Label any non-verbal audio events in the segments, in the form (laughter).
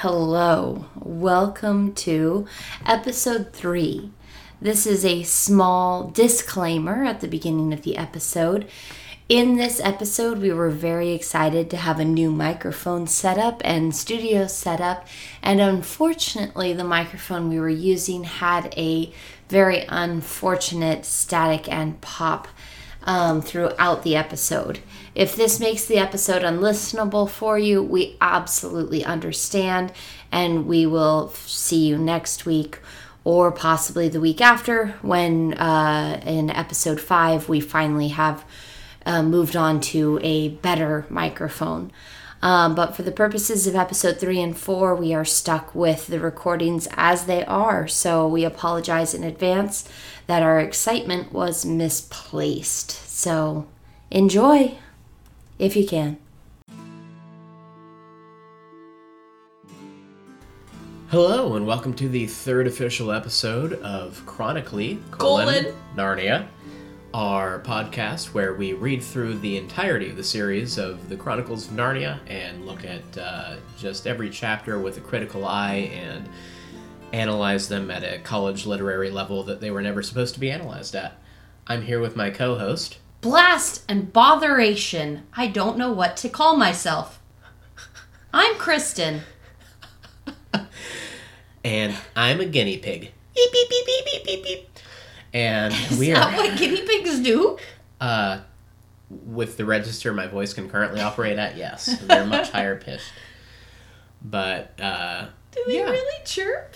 Hello, welcome to episode three. This is a small disclaimer at the beginning of the episode. In this episode, we were very excited to have a new microphone setup and studio setup, and unfortunately, the microphone we were using had a very unfortunate static and pop um, throughout the episode. If this makes the episode unlistenable for you, we absolutely understand, and we will see you next week or possibly the week after when uh, in episode five we finally have uh, moved on to a better microphone. Um, but for the purposes of episode three and four, we are stuck with the recordings as they are. So we apologize in advance that our excitement was misplaced. So enjoy if you can. Hello and welcome to the third official episode of Chronically colon, Colon. Narnia, our podcast where we read through the entirety of the series of the Chronicles of Narnia and look at uh, just every chapter with a critical eye and analyze them at a college literary level that they were never supposed to be analyzed at. I'm here with my co-host. blast and botheration. I don't know what to call myself. I'm Kristen. (laughs) And I'm a guinea pig. Beep, beep, beep, beep, beep, beep, beep. And (laughs) we Is that are what guinea pigs do? uh, with the register my voice can currently operate at. Yes, they're much higher pitched, but uh, Do they Yeah. really chirp?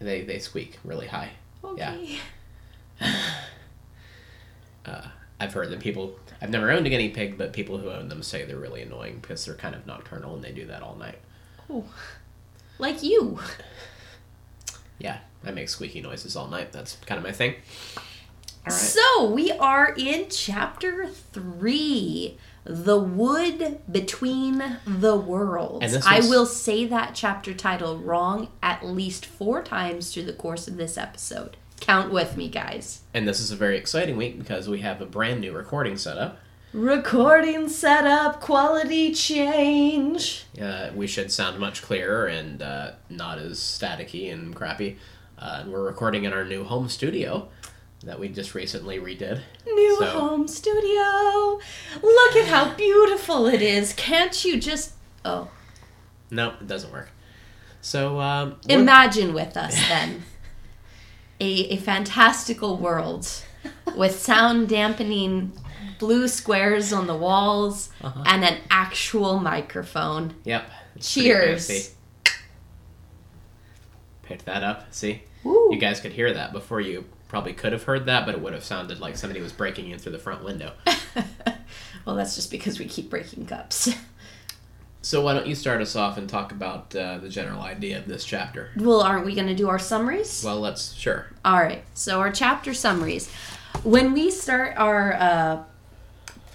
they they squeak really high. Okay. (sighs) Uh, I've heard that people. I've never owned a guinea pig, but people who own them say they're really annoying because they're kind of nocturnal and they do that all night. Oh. Like you. Yeah, I make squeaky noises all night. That's kind of my thing. All right. So we are in chapter three. The wood between the worlds. I will say that chapter title wrong at least four times through the course of this episode. Count with me, guys. And this is a very exciting week because we have a brand new recording setup. Recording setup, quality change. Uh, we should sound much clearer and uh, not as staticky and crappy. Uh, and we're recording in our new home studio that we just recently redid. New So- home studio. Look at how (sighs) beautiful it is. Can't you just Oh, No, it doesn't work. So, um, imagine with us (laughs) then. a a fantastical world with sound dampening blue squares on the walls Uh-huh. and an actual microphone. Yep. Cheers. Picked that up. See? You guys could hear that before you probably could have heard that, but it would have sounded like somebody was breaking in through the front window. (laughs) well, that's just because we keep breaking cups. So, why don't you start us off and talk about uh, the general idea of this chapter? well, aren't we going to do our summaries? Well, let's, sure. All right. So our chapter summaries. When we start our uh,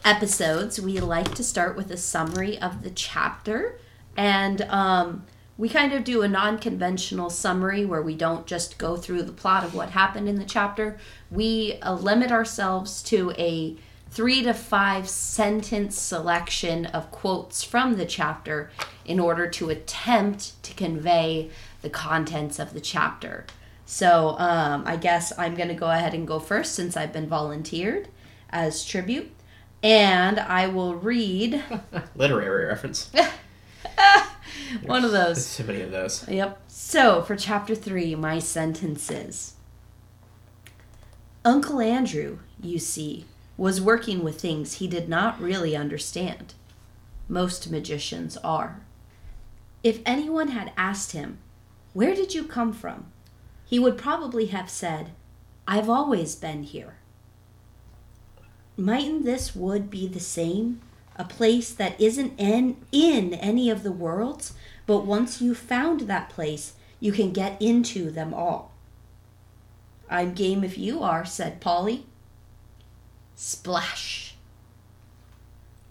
episodes, we like to start with a summary of the chapter, and um, we kind of do a non-conventional summary where we don't just go through the plot of what happened in the chapter. We uh, limit ourselves to a three to five sentence selection of quotes from the chapter in order to attempt to convey the contents of the chapter. So um, I guess I'm going to go ahead and go first since I've been volunteered as tribute. And I will read (laughs) Literary reference. (laughs) one of There's those. so many of those. Yep. So for chapter three, my sentences. Uncle Andrew, you see, was working with things he did not really understand. Most magicians are. If anyone had asked him, Where did you come from? he would probably have said, I've always been here. Mightn't this wood be the same? A place that isn't in, in any of the worlds, but once you've found that place, you can get into them all. I'm game if you are, said Polly. Splash.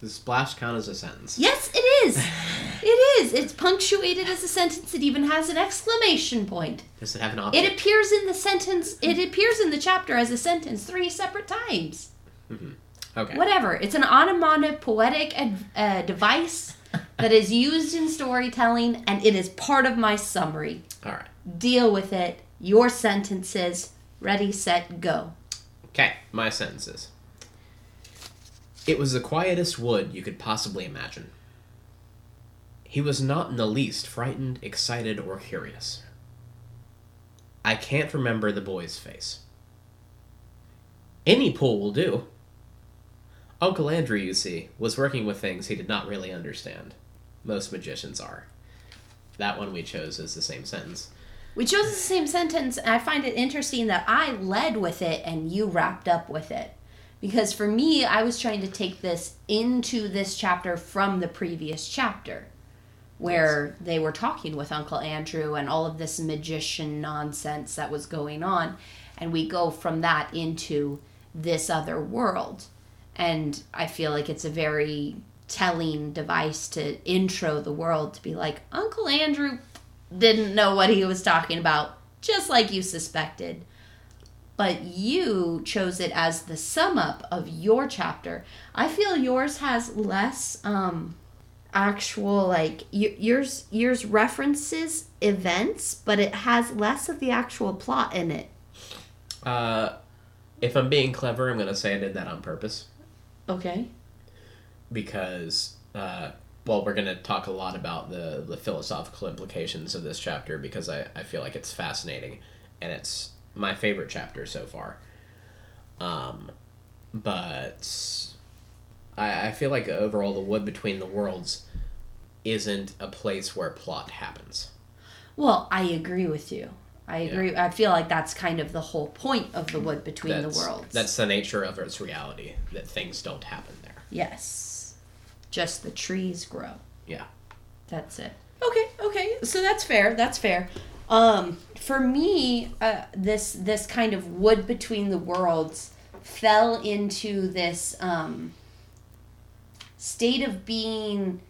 Does splash count as a sentence? Yes, it is. (laughs) it is. It's punctuated as a sentence. It even has an exclamation point. Does it have an option? It appears in the sentence. It appears in the chapter as a sentence three separate times. Mm-hmm. Okay. Whatever. It's an onomatopoetic ad, uh, device (laughs) that is used in storytelling and it is part of my summary. All right. Deal with it. Your sentences. Ready, set, go. Okay, my sentences. It was the quietest wood you could possibly imagine. He was not in the least frightened, excited, or curious. I can't remember the boy's face. Any pool will do. Uncle Andrew, you see, was working with things he did not really understand. Most magicians are. That one we chose is the same sentence. We chose the same sentence, and I find it interesting that I led with it and you wrapped up with it. Because for me, I was trying to take this into this chapter from the previous chapter, where they were talking with Uncle Andrew and all of this magician nonsense that was going on. And we go from that into this other world. And I feel like it's a very telling device to intro the world to be like, Uncle Andrew didn't know what he was talking about, just like you suspected. But you chose it as the sum up of your chapter. I feel yours has less um actual like yours yours references events, but it has less of the actual plot in it. Uh, if I'm being clever, I'm to say I did that on purpose. Okay. because uh, well we're going to talk a lot about the, the philosophical implications of this chapter because I, I feel like it's fascinating and it's my favorite chapter so far um, but I, I feel like overall the wood between the worlds isn't a place where plot happens Well, I agree with you. I agree. I feel like that's kind of the whole point of the wood between that's, the worlds. that's the nature of its reality that things don't happen there yes. Just the trees grow. yeah That's it. Okay, okay. So that's fair. That's fair. Um, for me, uh, this this kind of wood between the worlds fell into this um, state of being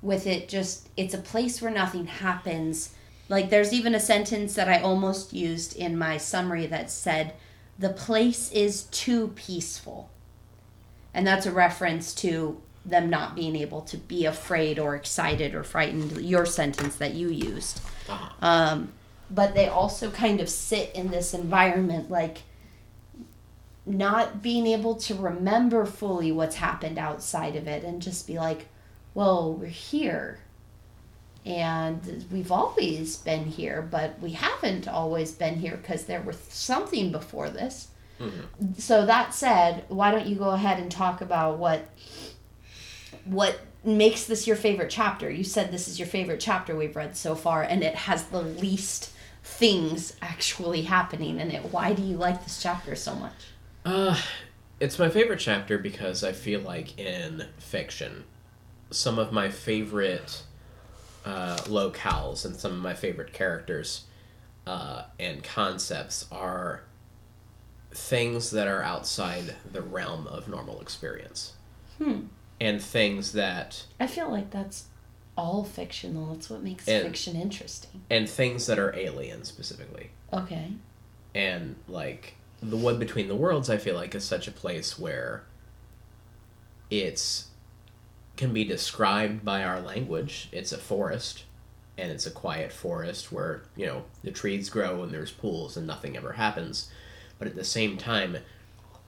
with it. Just it's a place where nothing happens. Like there's even a sentence that I almost used in my summary that said, "The place is too peaceful," and that's a reference to them not being able to be afraid or excited or frightened. Your sentence that you used. uh-huh. Um, but they also kind of sit in this environment like not being able to remember fully what's happened outside of it and just be like, well, we're here. And we've always been here, but we haven't always been here because there was something before this. So that said, why don't you go ahead and talk about what what makes this your favorite chapter? You said this is your favorite chapter we've read so far, and it has the least things actually happening in it. Why do you like this chapter so much? Uh, it's my favorite chapter because I feel like in fiction, some of my favorite uh, locales and some of my favorite characters uh, and concepts are things that are outside the realm of normal experience. Hmm. And things that I feel like that's all fictional. That's what makes And- fiction interesting. and things that are alien specifically. Okay. and like the wood between the worlds i feel like is such a place where it's can be described by our language it's a forest and it's a quiet forest where you know the trees grow and there's pools and nothing ever happens but at the same time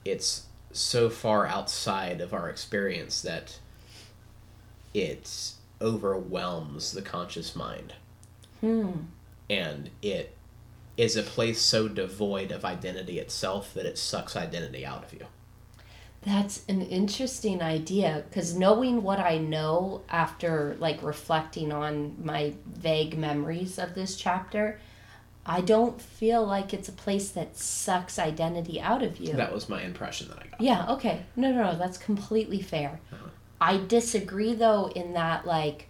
it's so far outside of our experience that it overwhelms the conscious mind Hmm. and it is a place so devoid of identity itself that it sucks identity out of you. That's an interesting idea because knowing what I know after like reflecting on my vague memories of this chapter, I don't feel like it's a place that sucks identity out of you. That was my impression that I got. Yeah, okay. No, no, no, that's completely fair. Uh-huh. I disagree though in that like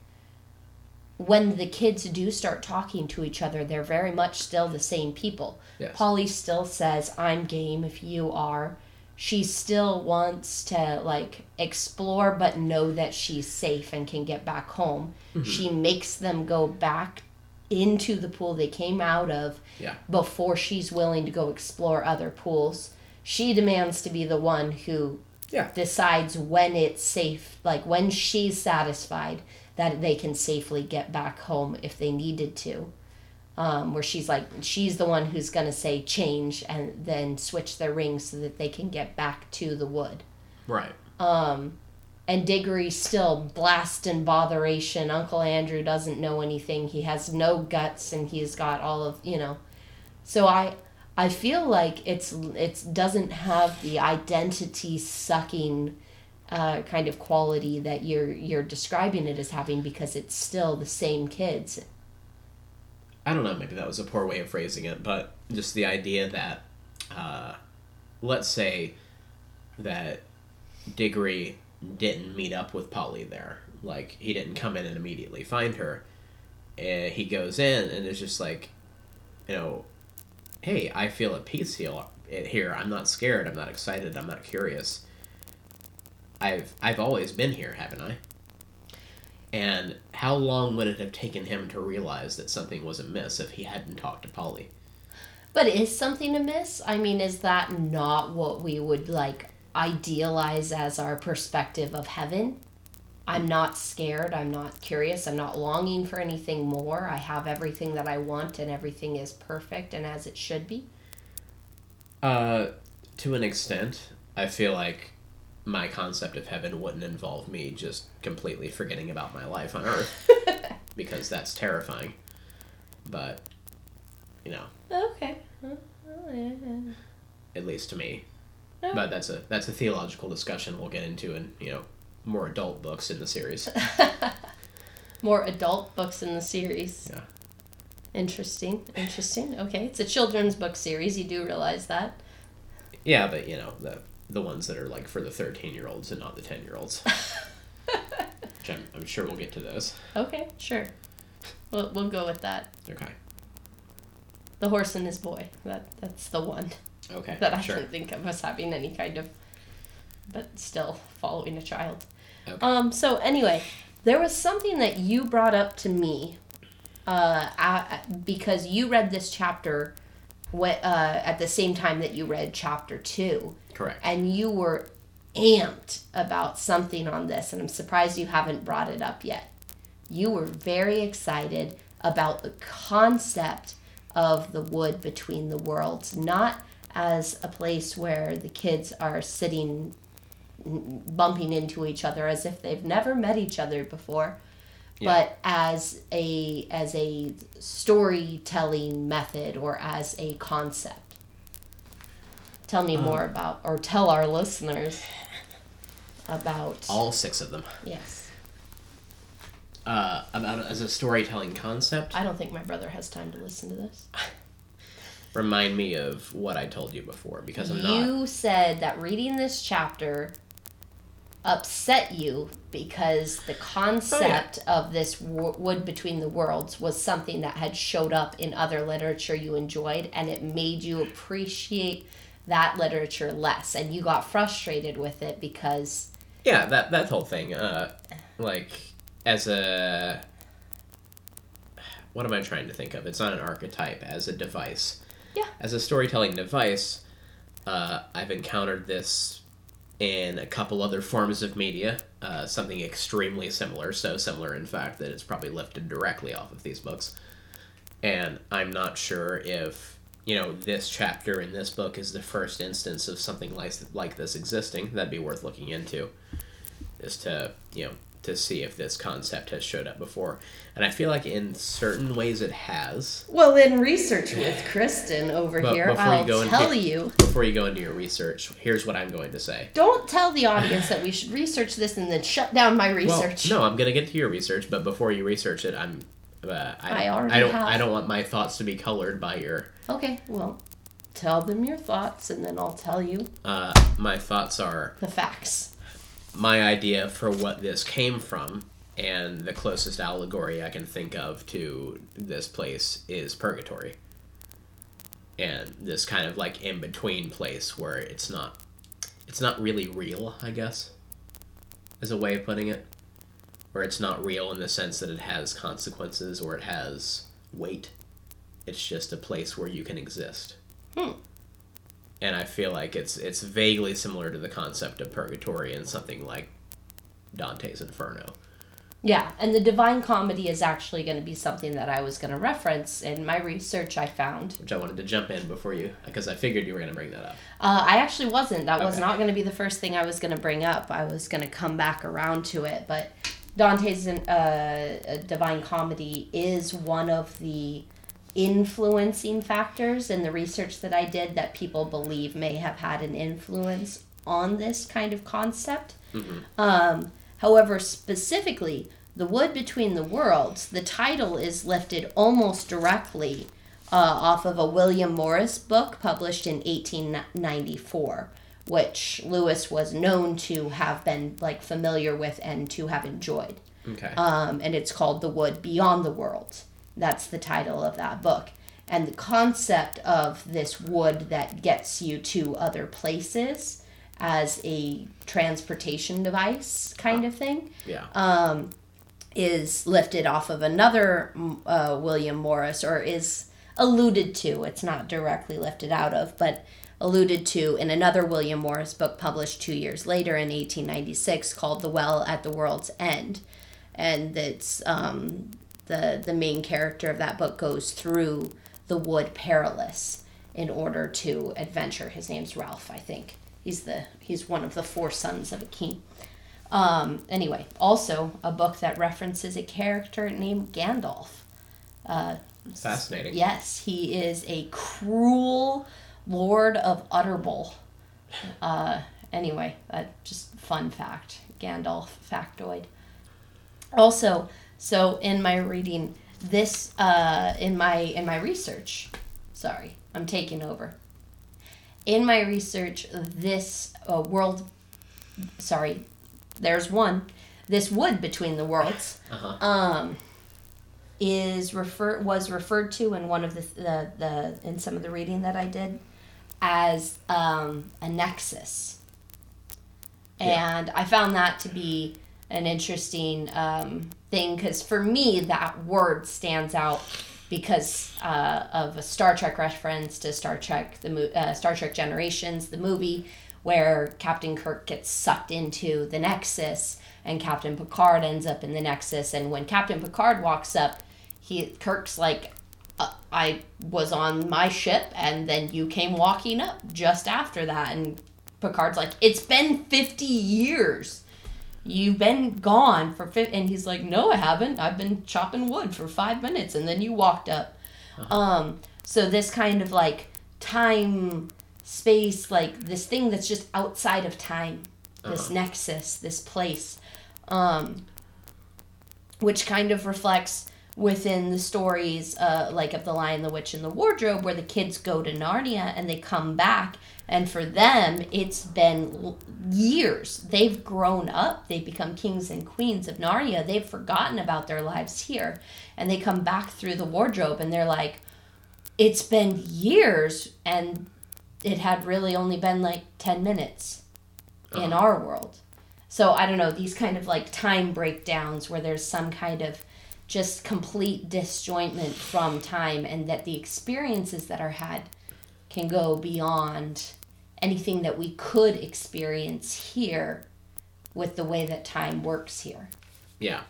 when the kids do start talking to each other, they're very much still the same people. Yes. Polly still says, "I'm game if you are." She still wants to like explore but know that she's safe and can get back home. Mm-hmm. She makes them go back into the pool they came out of Yeah. before she's willing to go explore other pools. She demands to be the one who Yeah. decides when it's safe, like when she's satisfied, that they can safely get back home if they needed to. Um, where she's like, she's the one who's going to say change and then switch their rings so that they can get back to the wood. Right. Um, and Diggory's still blast and botheration. Uncle Andrew doesn't know anything. He has no guts, and he's got all of you know. So I, I feel like it's it doesn't have the identity sucking, uh, kind of quality that you're you're describing it as having because it's still the same kids. I don't know, maybe that was a poor way of phrasing it, but just the idea that, uh, let's say that Diggory didn't meet up with Polly there. Like, he didn't come in and immediately find her. And he goes in and is just like, you know, hey, I feel at peace here. I'm not scared. I'm not excited. I'm not curious. I've I've always been here, haven't I? And how long would it have taken him to realize that something was amiss if he hadn't talked to Polly? But is something amiss? I mean, is that not what we would like idealize as our perspective of heaven? I'm not scared. I'm not curious. I'm not longing for anything more. I have everything that I want, and everything is perfect and as it should be. Uh, to an extent, I feel like my concept of heaven wouldn't involve me just completely forgetting about my life on earth (laughs) because that's terrifying. But, you know. Okay. At least to me. Oh. But that's a that's a theological discussion we'll get into in, you know, more adult books in the series. (laughs) more adult books in the series. Yeah. Interesting. Interesting. Okay. It's a children's book series. You do realize that. Yeah, but you know, the the ones that are like for the 13 year olds and not the 10 year olds. (laughs) Which I'm, I'm sure we'll get to those. Okay, sure. We'll, we'll go with that. Okay. The horse and his boy. That That's the one. Okay. That I sure. can think of as having any kind of, but still following a child. Okay. Um. So anyway, there was something that you brought up to me, uh, I, because you read this chapter, what uh, at the same time that you read chapter two. Correct. And you were amped about something on this, and I'm surprised you haven't brought it up yet. You were very excited about the concept of the wood between the worlds, not as a place where the kids are sitting bumping into each other as if they've never met each other before Yeah. but as a as a storytelling method or as a concept tell me more about or tell our listeners about All six of them. yes Uh, about as a storytelling concept. i don't think my brother has time to listen to this (laughs) Remind me of what I told you before because I'm not. you said that reading this chapter upset you because the concept of this wo- wood between the worlds was something that had showed up in other literature you enjoyed and it made you appreciate that literature less and you got frustrated with it because Yeah, that that whole thing. Uh, like as a. What am I trying to think of? It's not an archetype as a device. Yeah. As a storytelling device, uh, I've encountered this in a couple other forms of media. Uh, something extremely similar, so similar in fact that it's probably lifted directly off of these books. And I'm not sure if you know this chapter in this book is the first instance of something like like this existing. That'd be worth looking into, is to you know to see if this concept has showed up before. And I feel like in certain ways it has. well in research with kristen over But here i'll go into- tell you Before you go into your research, here's what I'm going to say. don't tell the audience that we should research this and then shut down my research Well, no, I'm gonna get to your research, but before you research it, I'm. Uh, I, I already I don't. have. I don't want my thoughts to be colored by your. okay well tell them your thoughts and then i'll tell you Uh, my thoughts are the facts my idea for what this came from, and the closest allegory I can think of to this place is purgatory. And this kind of like in between place where it's not, it's not really real, I guess, is a way of putting it. Where it's not real in the sense that it has consequences or it has weight. It's just a place where you can exist. Hmm. And I feel like it's it's vaguely similar to the concept of purgatory in something like Dante's Inferno. Yeah, and the Divine Comedy is actually going to be something that I was going to reference in my research. I found. Which I wanted to jump in before you, because I figured you were going to bring that up. Uh, I actually wasn't. That was not going to be the first thing I was going to bring up. I was going to come back around to it, but Dante's uh, Divine Comedy is one of the influencing factors in the research that I did that people believe may have had an influence on this kind of concept. Um, however, specifically, The Wood Between the Worlds, the title is lifted almost directly uh, off of a William Morris book published in 1894, which Lewis was known to have been like familiar with and to have enjoyed. Okay. Um, and it's called The Wood Beyond the Worlds. That's the title of that book. And the concept of this wood that gets you to other places as a transportation device kind of thing yeah. um, is lifted off of another mm, uh, William Morris, or is alluded to. It's not directly lifted out of, but alluded to in another William Morris book published two years later in 1896 called The Well at the World's End. And it's um, the, the main character of that book goes through the wood perilous in order to adventure. His name's Ralph, I think. He's the he's one of the four sons of a king. Um, anyway, also a book that references a character named Gandalf. Uh, Fascinating. yes, he is a cruel lord of Utterbol. Uh, anyway, uh, just fun fact, Gandalf factoid. Also, so in my reading, this uh, in my in my research, sorry, I'm taking over. In my research, this uh, world, sorry, there's one. This wood between the worlds Uh-huh. um, is refer was referred to in one of the, the the in some of the reading that I did as um, a nexus, Yeah. and I found that to be an interesting um, thing because for me that word stands out because uh, of a Star Trek reference to Star Trek the mo- uh, Star Trek Generations the movie where Captain Kirk gets sucked into the Nexus and Captain Picard ends up in the Nexus. And when Captain Picard walks up he Kirk's like uh, I was on my ship and then you came walking up just after that. And Picard's like it's been 50 years you've been gone for fi-, and he's like no i haven't. I've been chopping wood for five minutes and then you walked up. Um so this kind of like time space like this thing that's just outside of time this nexus this place um which kind of reflects within the stories uh, like of the lion the witch and the wardrobe where the kids go to narnia and they come back and for them it's been years. They've grown up. They've become kings and queens of narnia. They've forgotten about their lives here. And they come back through the wardrobe and they're like it's been years and it had really only been like 10 minutes in uh-huh. our world. So I don't know, these kind of like time breakdowns where there's some kind of just complete disjointment from time and that the experiences that are had can go beyond anything that we could experience here with the way that time works here. Yeah.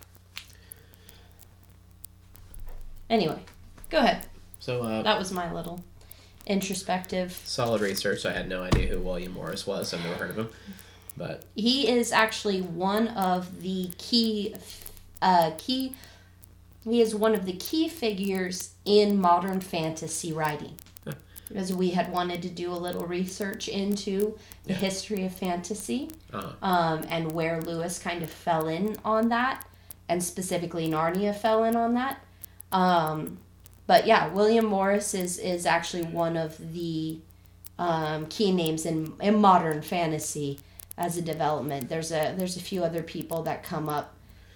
Anyway, go ahead. So, uh, That was my little introspective. solid research. I had no idea who William Morris was. I've never heard of him. But He is actually one of the key uh, key he is one of the key figures in modern fantasy writing. Because we had wanted to do a little research into the Yeah. history of fantasy uh, um, and where Lewis kind of fell in on that, and specifically Narnia fell in on that. Um, but yeah, William Morris is is actually one of the um, key names in, in modern fantasy as a development. There's a there's a few other people that come up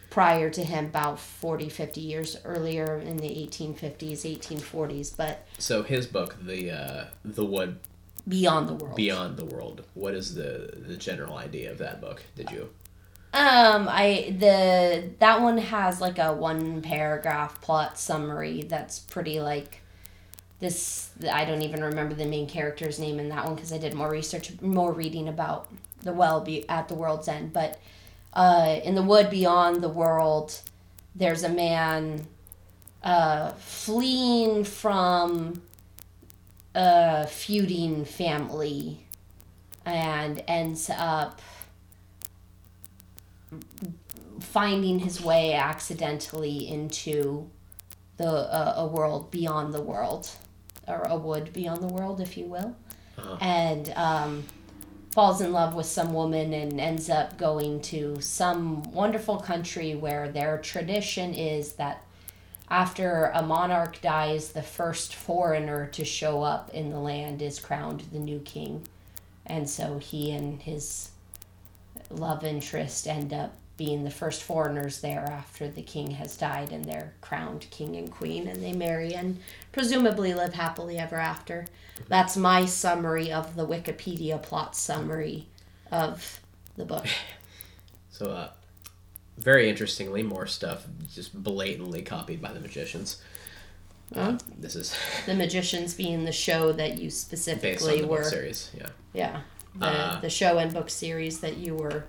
prior to him about 40 50 years earlier in the 1850s 1840s but so his book, the uh, the Wood beyond the world Beyond the World. What is the the general idea of that book? Did you? Um, I the that one has like a one paragraph plot summary that's pretty like this. I don't even remember the main character's name in that one because I did more research, more reading about the well be at the world's end. But uh, in the wood beyond the world, there's a man uh, fleeing from a feuding family and ends up finding his way accidentally into the uh, a world beyond the world or a wood beyond the world if you will Uh-huh. and um, falls in love with some woman and ends up going to some wonderful country where their tradition is that after a monarch dies, the first foreigner to show up in the land is crowned the new king. And so he and his love interest end up being the first foreigners there after the king has died and they're crowned king and queen and they marry and presumably live happily ever after. That's my summary of the Wikipedia plot summary of the book. (laughs) So, uh, very interestingly, more stuff just blatantly copied by the magicians. Uh, this is (laughs) The Magicians being the show that you specifically were book series. Yeah. Yeah. The, Uh, the show and book series that you were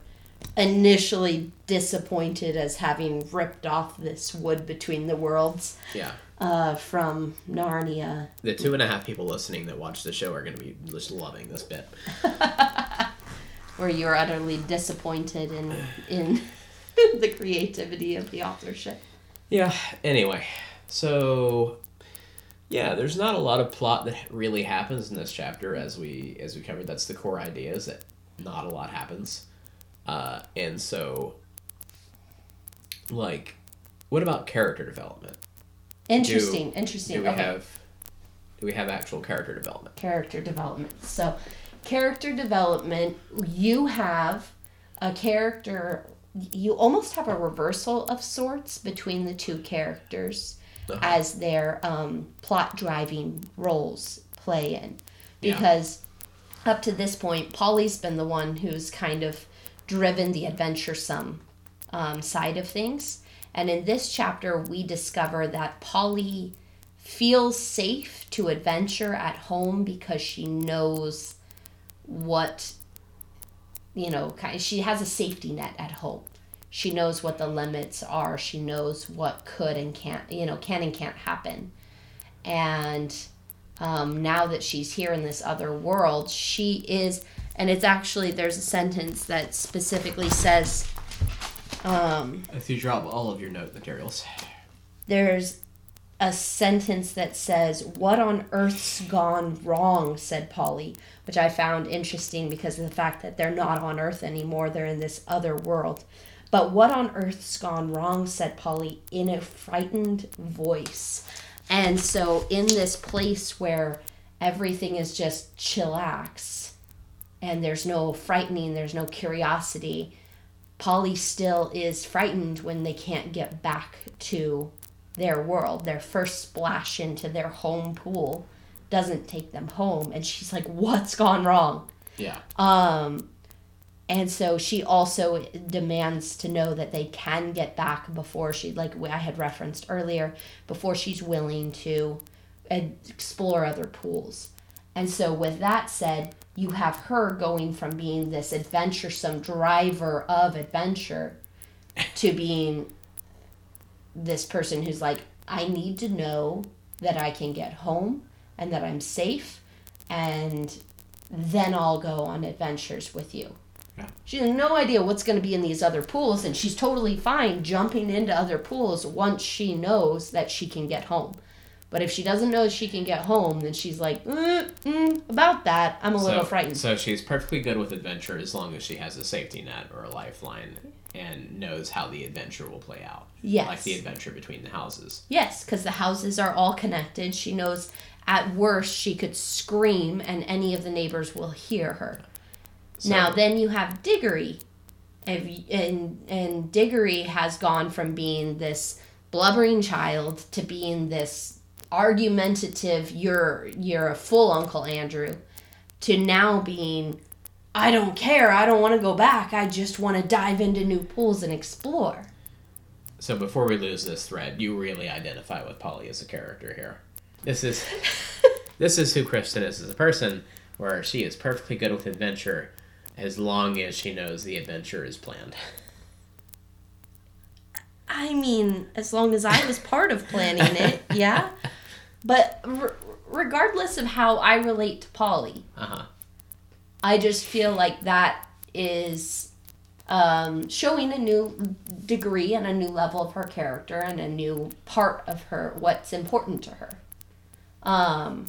initially disappointed as having ripped off this wood between the worlds Yeah. uh, from Narnia. The two and a half people listening that watch the show are going to be just loving this bit. (laughs) Where you are utterly disappointed in in (laughs) the creativity of the authorship. Yeah. Anyway, so yeah, there's not a lot of plot that really happens in this chapter, as we as we covered. That's the core idea is that not a lot happens, uh, and so like, what about character development? Interesting, interesting. Do we Okay. have do we have actual character development? character development. So, character development, you have a character, you almost have a reversal of sorts between the two characters Uh-huh. as their um, plot driving roles play in. Yeah. Because up to this point, Polly's been the one who's kind of driven the adventuresome um, side of things. And in this chapter, we discover that Polly feels safe to adventure at home because she knows what, you know, she has a safety net at home. She knows what the limits are. She knows what could and can't, you know, can and can't happen. And um, now that she's here in this other world, she is, and it's actually, there's a sentence that specifically says, um, If you drop all of your note materials, there's a sentence that says, What on earth's gone wrong? said Polly, which I found interesting because of the fact that they're not on Earth anymore, they're in this other world. But what on earth's gone wrong? said Polly in a frightened voice. And so, in this place where everything is just chillax and there's no frightening, there's no curiosity, Polly still is frightened when they can't get back to their world. Their first splash into their home pool doesn't take them home. And she's like, What's gone wrong? yeah, Um, and so she also demands to know that they can get back before she, like I had referenced earlier, before she's willing to explore other pools. And so, with that said, you have her going from being this adventuresome driver of adventure to being this person who's like, I need to know that I can get home and that I'm safe, and then I'll go on adventures with you. Yeah. She has no idea what's going to be in these other pools, and she's totally fine jumping into other pools once she knows that she can get home. But if she doesn't know she can get home, then she's like, mm, mm, about that, I'm a little frightened. So she's perfectly good with adventure as long as she has a safety net or a lifeline and knows how the adventure will play out. Yes. Like the adventure between the houses. Yes, because the houses are all connected. She knows at worst she could scream and any of the neighbors will hear her. So, Now then you have Diggory, If and and Diggory has gone from being this blubbering child to being this argumentative. You're you're a full Uncle Andrew, to now being, I don't care. I don't want to go back. I just want to dive into new pools and explore. So before we lose this thread, you really identify with Polly as a character here. This is (laughs) this is who Kristen is as a person, where she is perfectly good with adventure as long as she knows the adventure is planned. I mean, as long as I was part of planning it, yeah. (laughs) But r- regardless of how I relate to Polly, Uh huh. I just feel like that is um, showing a new degree and a new level of her character and a new part of her, what's important to her. Um,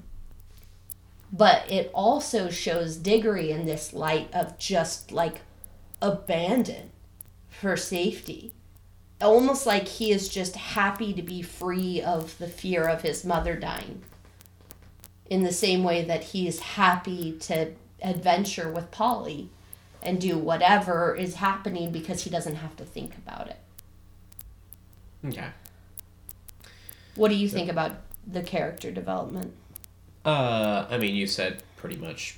but it also shows Diggory in this light of just like abandon for safety. Almost like he is just happy to be free of the fear of his mother dying. In the same way that he is happy to adventure with Polly and do whatever is happening because he doesn't have to think about it. Okay. What do you think about the character development? Uh, I mean, you said pretty much.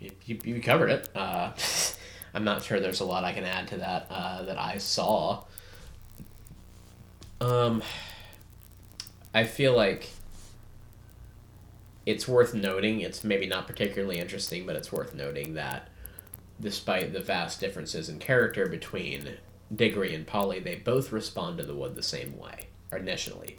You, you, you covered it. Uh, (laughs) I'm not sure there's a lot I can add to that uh, that I saw. Um, I feel like it's worth noting. It's maybe not particularly interesting, but it's worth noting that despite the vast differences in character between Diggory and Polly, they both respond to the wood the same way initially.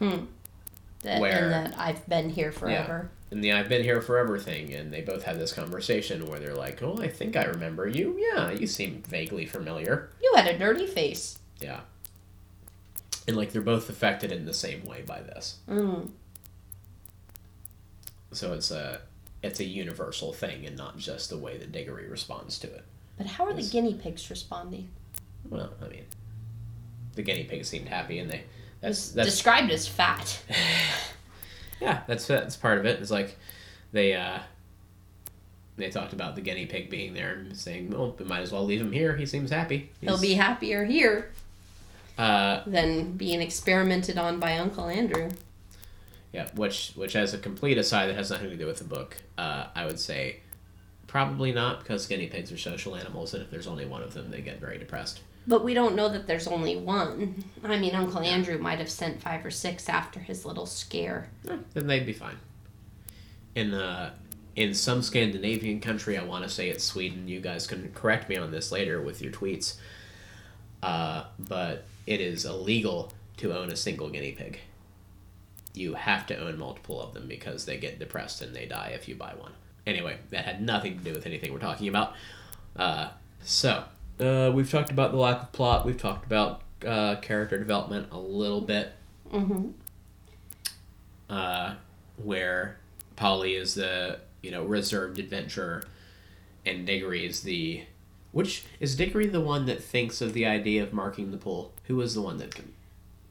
That, Where- and that I've been here forever. and the I've been here forever thing, and they both have this conversation where they're like, "Oh, I think I remember you. Yeah, you seem vaguely familiar." You had a dirty face. Yeah, and like they're both affected in the same way by this, Mm. so it's a it's a universal thing, and not just the way that Diggory responds to it. But how are the guinea pigs responding? Well, I mean, the guinea pigs seemed happy, and they that's that's described as fat. (laughs) yeah, that's that's part of it. It's like they uh they talked about the guinea pig being there and saying, "Well, we might as well leave him here. He seems happy." He'll be happier here Uh, than being experimented on by Uncle Andrew. yeah, which which as a complete aside that has nothing to do with the book, uh, I would say probably not because guinea pigs are social animals, and if there's only one of them, they get very depressed. But we don't know that there's only one. I mean, Uncle Andrew might have sent five or six after his little scare. Eh, then they'd be fine. In uh, in some Scandinavian country, I want to say it's Sweden. You guys can correct me on this later with your tweets. Uh, but it is illegal to own a single guinea pig. You have to own multiple of them because they get depressed and they die if you buy one. Anyway, that had nothing to do with anything we're talking about. Uh, so, uh, we've talked about the lack of plot. We've talked about uh, character development a little bit Mm-hmm. uh, where Polly is the you know reserved adventurer, and Diggory is the which is Diggory the one that thinks of the idea of marking the pool? Who was the one that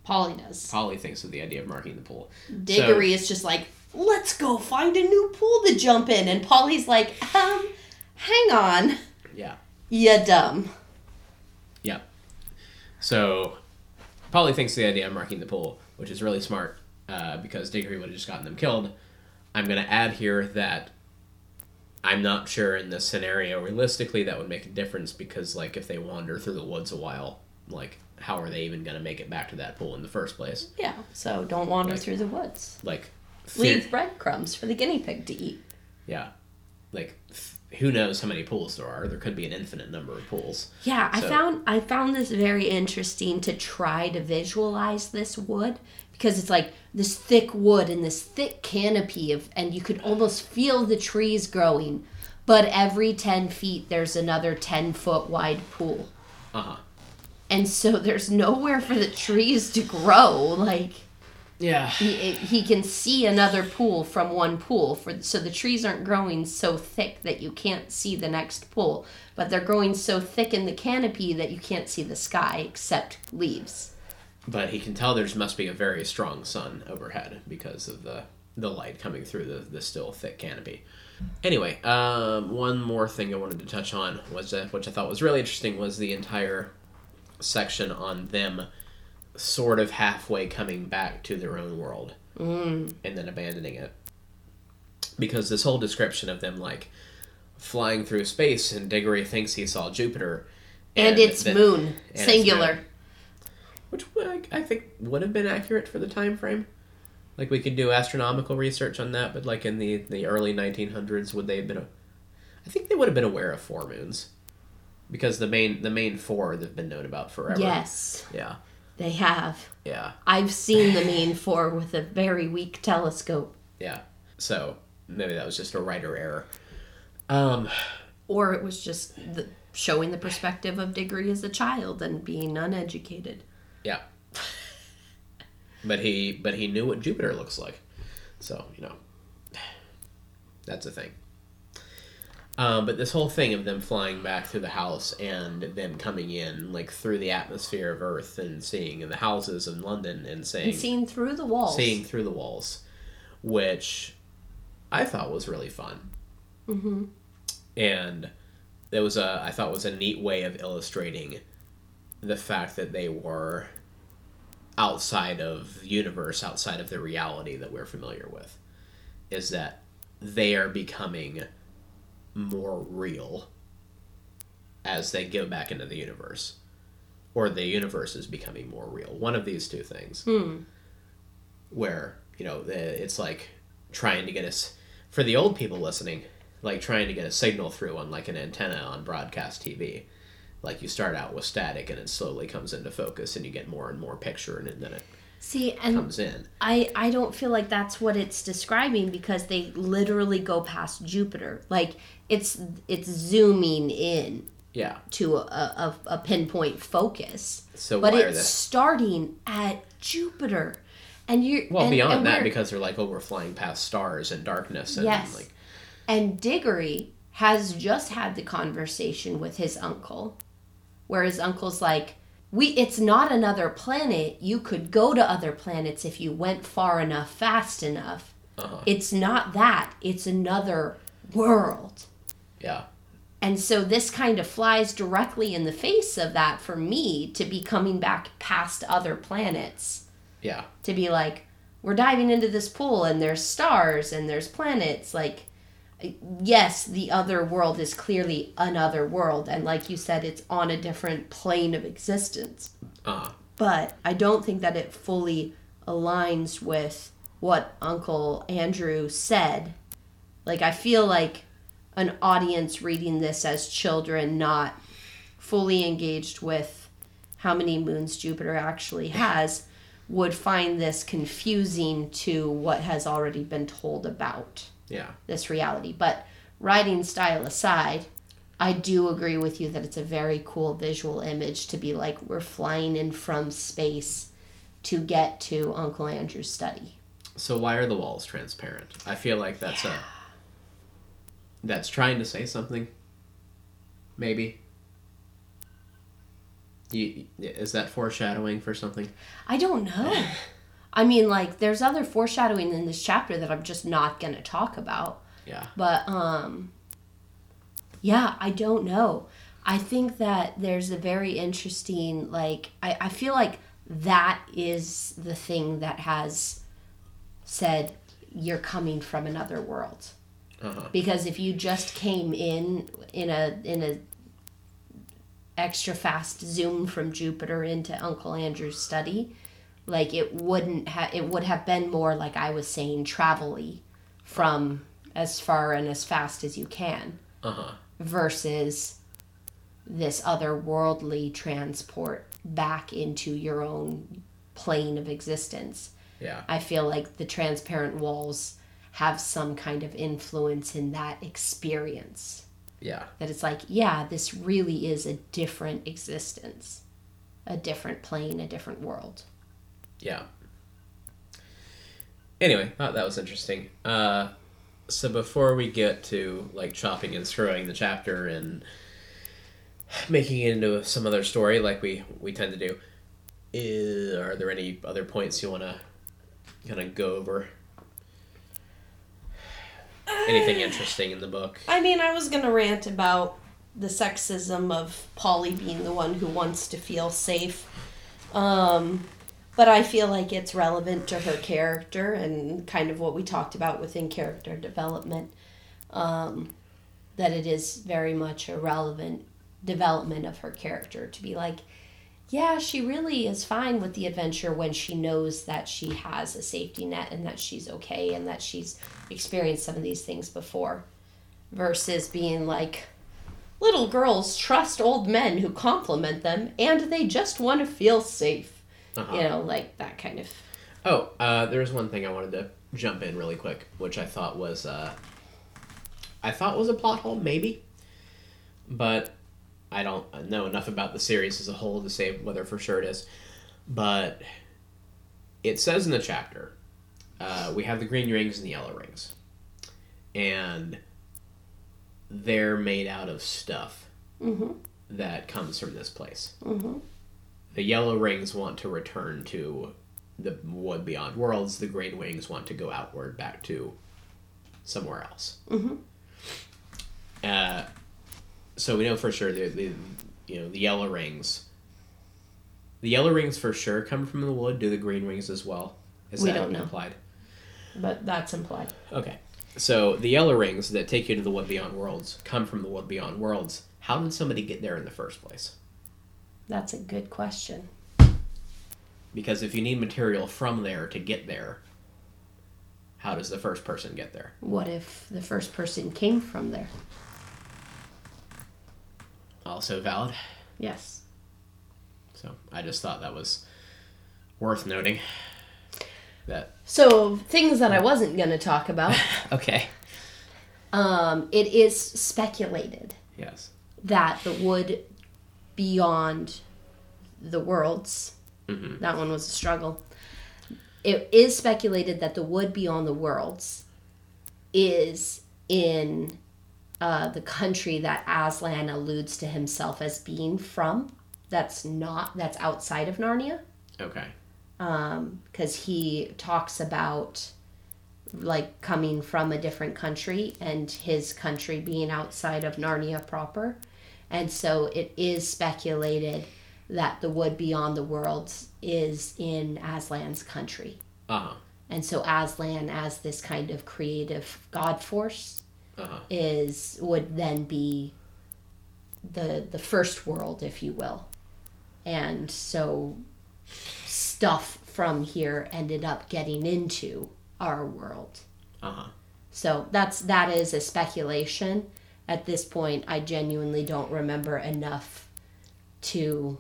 Polly does. Polly thinks of the idea of marking the pool? Diggory is just like, let's go find a new pool to jump in. And Polly's like, um, hang on. Yeah, You dumb. yeah. So Polly thinks the idea of marking the pool, which is really smart uh, because Diggory would have just gotten them killed. I'm going to add here that I'm not sure in this scenario realistically that would make a difference because like if they wander through the woods a while, like how are they even going to make it back to that pool in the first place? Yeah, so don't wander Like- through the woods. Like Leave breadcrumbs for the guinea pig to eat. yeah. Like th- who knows how many pools there are? There could be an infinite number of pools. Yeah, I found I found this very interesting to try to visualize this wood because it's like this thick wood and this thick canopy of and you could almost feel the trees growing. But every 10 feet there's another 10 foot wide pool. Uh-huh. And so there's nowhere for the trees to grow. Like Yeah. he, he can see another pool from one pool for so the trees aren't growing so thick that you can't see the next pool but they're growing so thick in the canopy that you can't see the sky except leaves But he can tell there's must be a very strong sun overhead because of the the light coming through the, the still thick canopy. Anyway, um, one more thing I wanted to touch on was that, which I thought was really interesting was the entire section on them sort of halfway coming back to their own world mm. and then abandoning it. Because this whole description of them like flying through space and Diggory thinks he saw Jupiter and, it's then- moon and singular. Which I, I think would have been accurate for the time frame. Like we could do astronomical research on that, but like in the the early 1900s, would they have been? A, I think they would have been aware of four moons, because the main the main four they've been known about forever. yes Yeah. They have. Yeah. I've seen the main four with a very weak telescope. Yeah. So maybe that was just a writer error. Um, Or it was just the, showing the perspective of Diggory as a child and being uneducated. Yeah. But he but he knew what Jupiter looks like. So, you know. That's a thing. Um, but this whole thing of them flying back through the house and them coming in like through the atmosphere of Earth and seeing in the houses in London and saying And seeing through the walls. seeing through the walls, which I thought was really fun. Mm-hmm. And it was a I thought was a neat way of illustrating the fact that they were outside of the universe, outside of the reality that we're familiar with, is that they are becoming more real as they go back into the universe. Or the universe is becoming more real. One of these two things hmm. where you know it's like trying to get us for the old people listening like trying to get a signal through on like an antenna on broadcast tv like you start out with static and it slowly comes into focus and you get more and more picture and then it See, and comes in I I don't feel like that's what it's describing because they literally go past Jupiter. Like it's it's zooming in yeah to a, a, a pinpoint focus. So but why are it's they- starting at Jupiter, and you well and, beyond and that because they're like oh we're flying past stars and darkness and Yes. like And Diggory has just had the conversation with his uncle, where his uncle's like, "We, it's not another planet. You could go to other planets if you went far enough, fast enough. uh-huh. It's not that. It's another world." yeah And so this kind of flies directly in the face of that for me to be coming back past other planets yeah to be like we're diving into this pool and there's stars and there's planets like yes the other world is clearly another world and like you said it's on a different plane of existence. Uh but i don't think that it fully aligns with what uncle andrew said. Like i feel like an audience reading this as children not fully engaged with how many moons jupiter actually has would find this confusing to what has already been told about yeah this reality. But writing style aside, I do agree with you that it's a very cool visual image to be like we're flying in from space to get to Uncle Andrew's study. so why are the walls transparent i feel like that's a that's trying to say something maybe you, is that foreshadowing for something I don't know. (laughs) I mean, like, there's other foreshadowing in this chapter that I'm just not going to talk about. yeah But um yeah, I don't know. I think that there's a very interesting like I, I feel like that is the thing that has said you're coming from another world. uh-huh Because if you just came in in a in a extra fast zoom from Jupiter into Uncle Andrew's study, like it wouldn't have it would have been more like I was saying travel-y from as far and as fast as you can uh-huh versus this otherworldly transport back into your own plane of existence. yeah I feel like the transparent walls have some kind of influence in that experience. yeah That it's like, yeah, this really is a different existence, a different plane, a different world. Yeah. Anyway, thought that was interesting. Uh, so before we get to like chopping and screwing the chapter and making it into some other story, like we we tend to do, is, are there any other points you want to kind of go over? Anything interesting in the book? I mean, I was going to rant about the sexism of Polly being the one who wants to feel safe. Um, but I feel like it's relevant to her character and kind of what we talked about within character development. Um, that it is very much a relevant development of her character to be like, yeah, she really is fine with the adventure when she knows that she has a safety net and that she's okay and that she's experienced some of these things before versus being like little girls trust old men who compliment them and they just want to feel safe Uh-huh. You know, like that kind of. Oh, uh, there's one thing I wanted to jump in really quick, which I thought was uh, I thought was a plot hole, maybe, but I don't know enough about the series as a whole to say whether for sure it is. But it says in the chapter, uh, we have the green rings and the yellow rings, and they're made out of stuff Mm-hmm. that comes from this place. Mm-hmm. The yellow rings want to return to the wood beyond worlds. The green wings want to go outward back to somewhere else. Mm-hmm. Uh, so we know for sure the, the you know the yellow rings. The yellow rings for sure come from the wood. Do the green Wings as well? Is We that don't know. implied? But that's implied. Okay. So the yellow rings that take you to the wood beyond worlds come from the wood beyond worlds. How did somebody get there in the first place? That's a good question. Because if you need material from there to get there, how does the first person get there? What if the first person came from there? Also valid. Yes. So I just thought that was worth noting. That So things that I wasn't going to talk about. (laughs) okay. Um, it is speculated Yes. that the wood beyond the worlds, Mhm. that one was a struggle. It is speculated that the wood beyond the worlds is in uh, the country that Aslan alludes to himself as being from. That's not that's outside of Narnia Okay. because he talks about like coming from a different country and his country being outside of Narnia proper. And so it is speculated that the wood beyond the worlds is in Aslan's country. Uh huh. And so Aslan as this kind of creative god force Uh huh. is would then be the the first world if you will. And so stuff from here ended up getting into our world. Uh huh. So that's that is a speculation. At this point, I genuinely don't remember enough to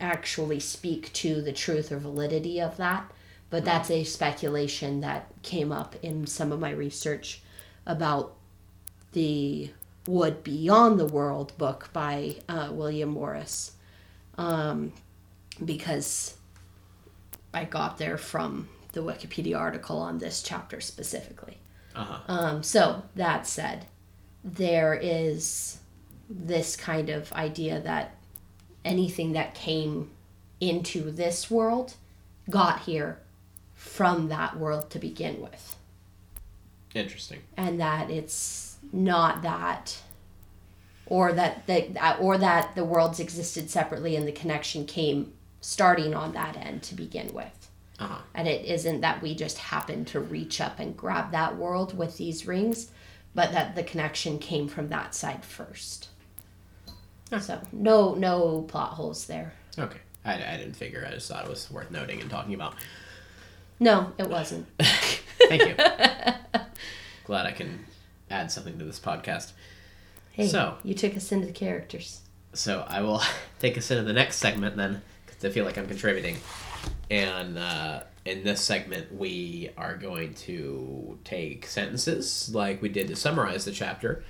actually speak to the truth or validity of that. But that's a speculation that came up in some of my research about the Wood Beyond the World book by uh, William Morris. Um, because I got there from the Wikipedia article on this chapter specifically. Uh huh. Um, so that said, there is this kind of idea that anything that came into this world got here from that world to begin with, Interesting. and that it's not that. Or that, that, or that the worlds existed separately and the connection came starting on that end to begin with. Uh huh. And it isn't that we just happen to reach up and grab that world with these rings, but that the connection came from that side first. So no no plot holes there. Okay. I, I didn't figure. I just thought it was worth noting and talking about. No, it wasn't. (laughs) Thank you. (laughs) Glad I can add something to this podcast. Hey, So- you took us into the characters. So I will (laughs) take us into the next segment then, because I feel like I'm contributing. And uh, in this segment, we are going to take sentences like we did to summarize the chapter,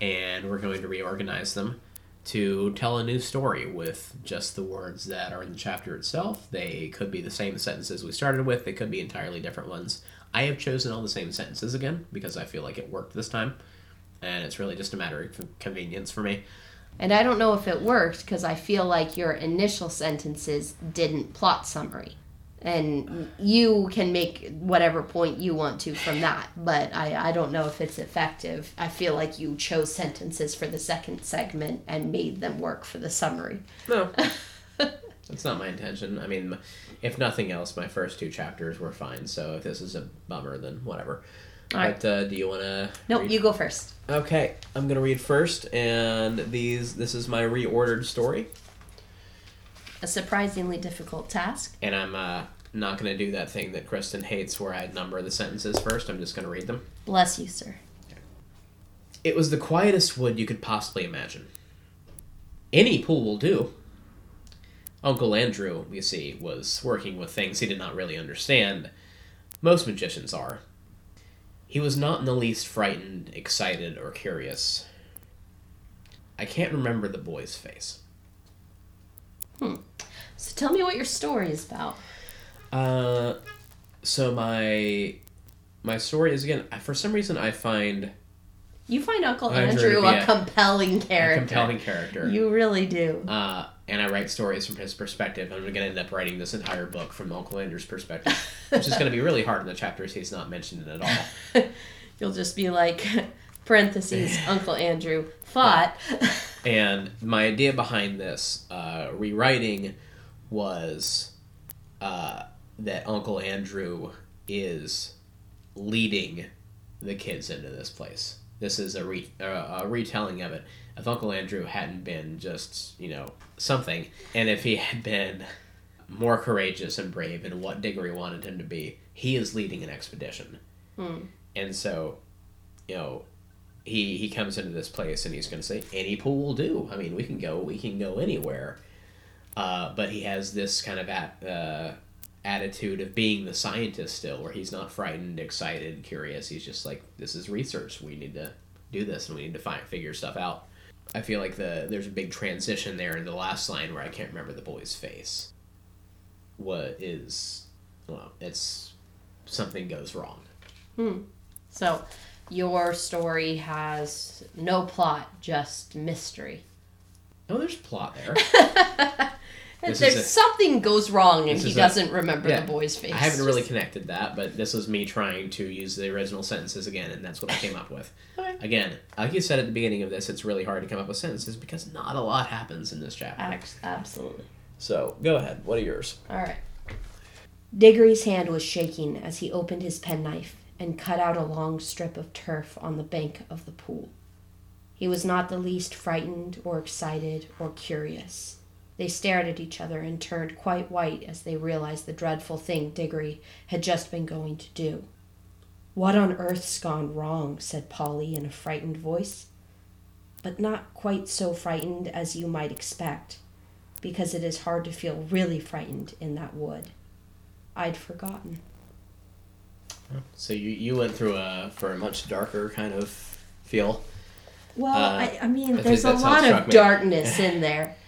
and we're going to reorganize them to tell a new story with just the words that are in the chapter itself. They could be the same sentences we started with, they could be entirely different ones. I have chosen all the same sentences again because I feel like it worked this time, and it's really just a matter of convenience for me. And I don't know if it worked because I feel like your initial sentences didn't plot summary. And you can make whatever point you want to from that, but I, I don't know if it's effective. I feel like you chose sentences for the second segment and made them work for the summary. No. (laughs) That's not my intention. I mean, if nothing else, my first two chapters were fine. So if this is a bummer, then whatever. All right. But uh, do you want to? No, you go first. Okay, I'm gonna read first, and these. This is my reordered story, A surprisingly difficult task. and I'm uh, not gonna do that thing that Kristen hates, where I number the sentences first. I'm just gonna read them. Bless you, sir. It was the quietest wood you could possibly imagine. Any pool will do. Uncle Andrew, you see, was working with things he did not really understand. Most magicians are. He was not in the least frightened, excited, or curious. I can't remember the boy's face. So tell me what your story is about. Uh, so my my story is again for some reason I find You find Uncle Andrew Andrew a a- compelling a character. compelling character. You really do. uh, and I write stories from his perspective. I'm going to end up writing this entire book from Uncle Andrew's perspective, which is going to be really hard in the chapters he's not mentioned at all. (laughs) You'll just be like, parentheses, (laughs) Uncle Andrew thought. And my idea behind this uh, rewriting was uh, that Uncle Andrew is leading the kids into this place. This is a, re- uh, a retelling of it. If Uncle Andrew hadn't been just, you know, something, and if he had been more courageous and brave in what Diggory wanted him to be, he is leading an expedition. And so, you know, he he comes into this place and he's going to say any pool will do. I mean, we can go we can go anywhere. Uh, but he has this kind of at, uh, attitude of being the scientist still, where he's not frightened, excited, curious. He's just like, this is research. We need to do this and we need to find figure stuff out. I feel like the there's a big transition there in the last line where I can't remember the boy's face. What is, well, it's something goes wrong. Hmm. So, your story has no plot, just mystery. Oh, there's plot there. (laughs) This there's a- something goes wrong and he doesn't remember Yeah. the boy's face. I haven't really connected that, but this was me trying to use the original sentences again, and that's what I came up with. (laughs) Okay. Again, like you said at the beginning of this, it's really hard to come up with sentences because not a lot happens in this chapter. Absolutely. So go ahead. What are yours? All right. Diggory's hand was shaking as he opened his penknife and cut out a long strip of turf on the bank of the pool. He was not the least frightened or excited or curious. They stared at each other and turned quite white as they realized the dreadful thing Diggory had just been going to do. What on earth's gone wrong? said Polly in a frightened voice. But not quite so frightened as you might expect because it is hard to feel really frightened in that wood. I'd forgotten. So you, you went through a for a much darker kind of feel. Well, Uh, I, I mean, I there's a that's how it lot of me. darkness in there. (laughs)